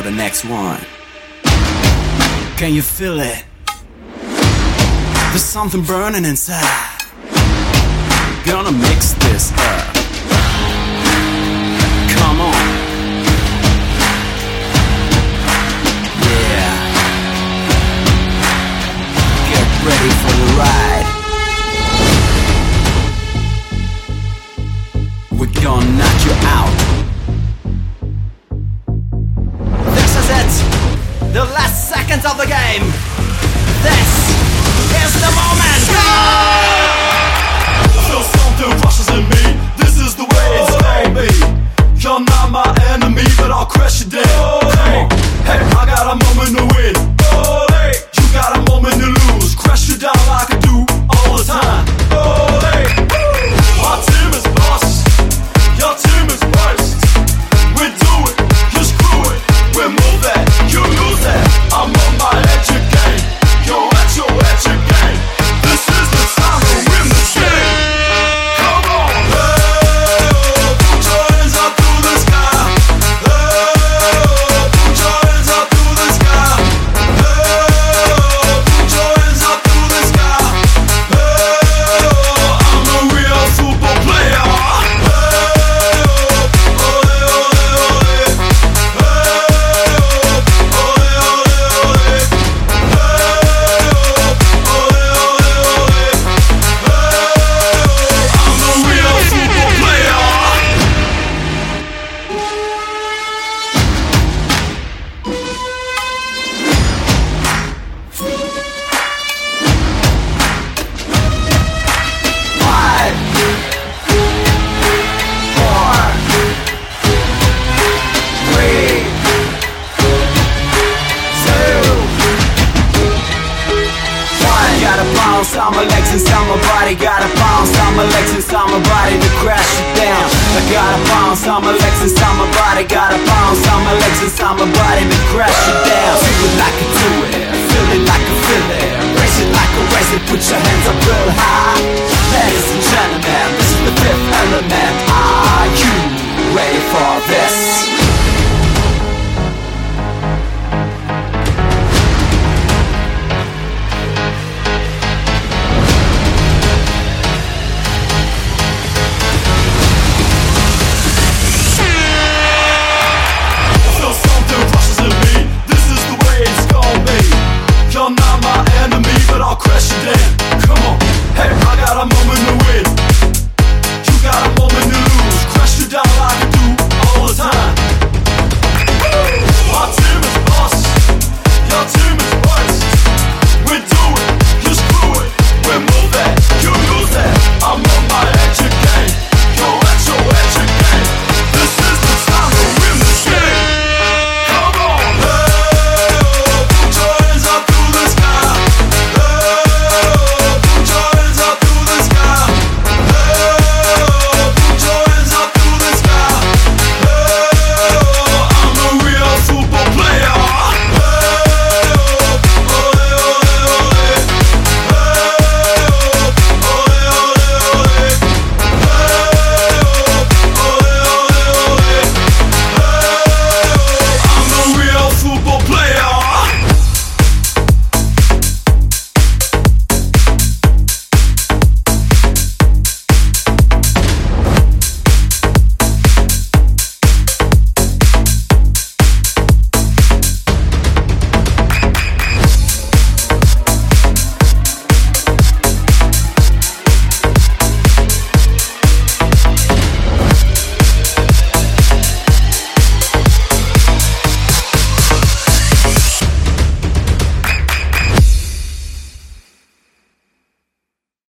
for the next one. Can you feel it? There's something burning inside. Gonna mix this up. Come on. Yeah. Get ready for the ride. We're gonna knock you out. Last seconds of the game. This is the moment. My legs inside my body. Gotta bounce my legs inside my body to crash it down. I gotta bounce my legs inside my body. Gotta bounce my legs inside my body to crash it down. Do it like I do it, feel it like I feel it, raise it like I raise it. Put your hands up real high,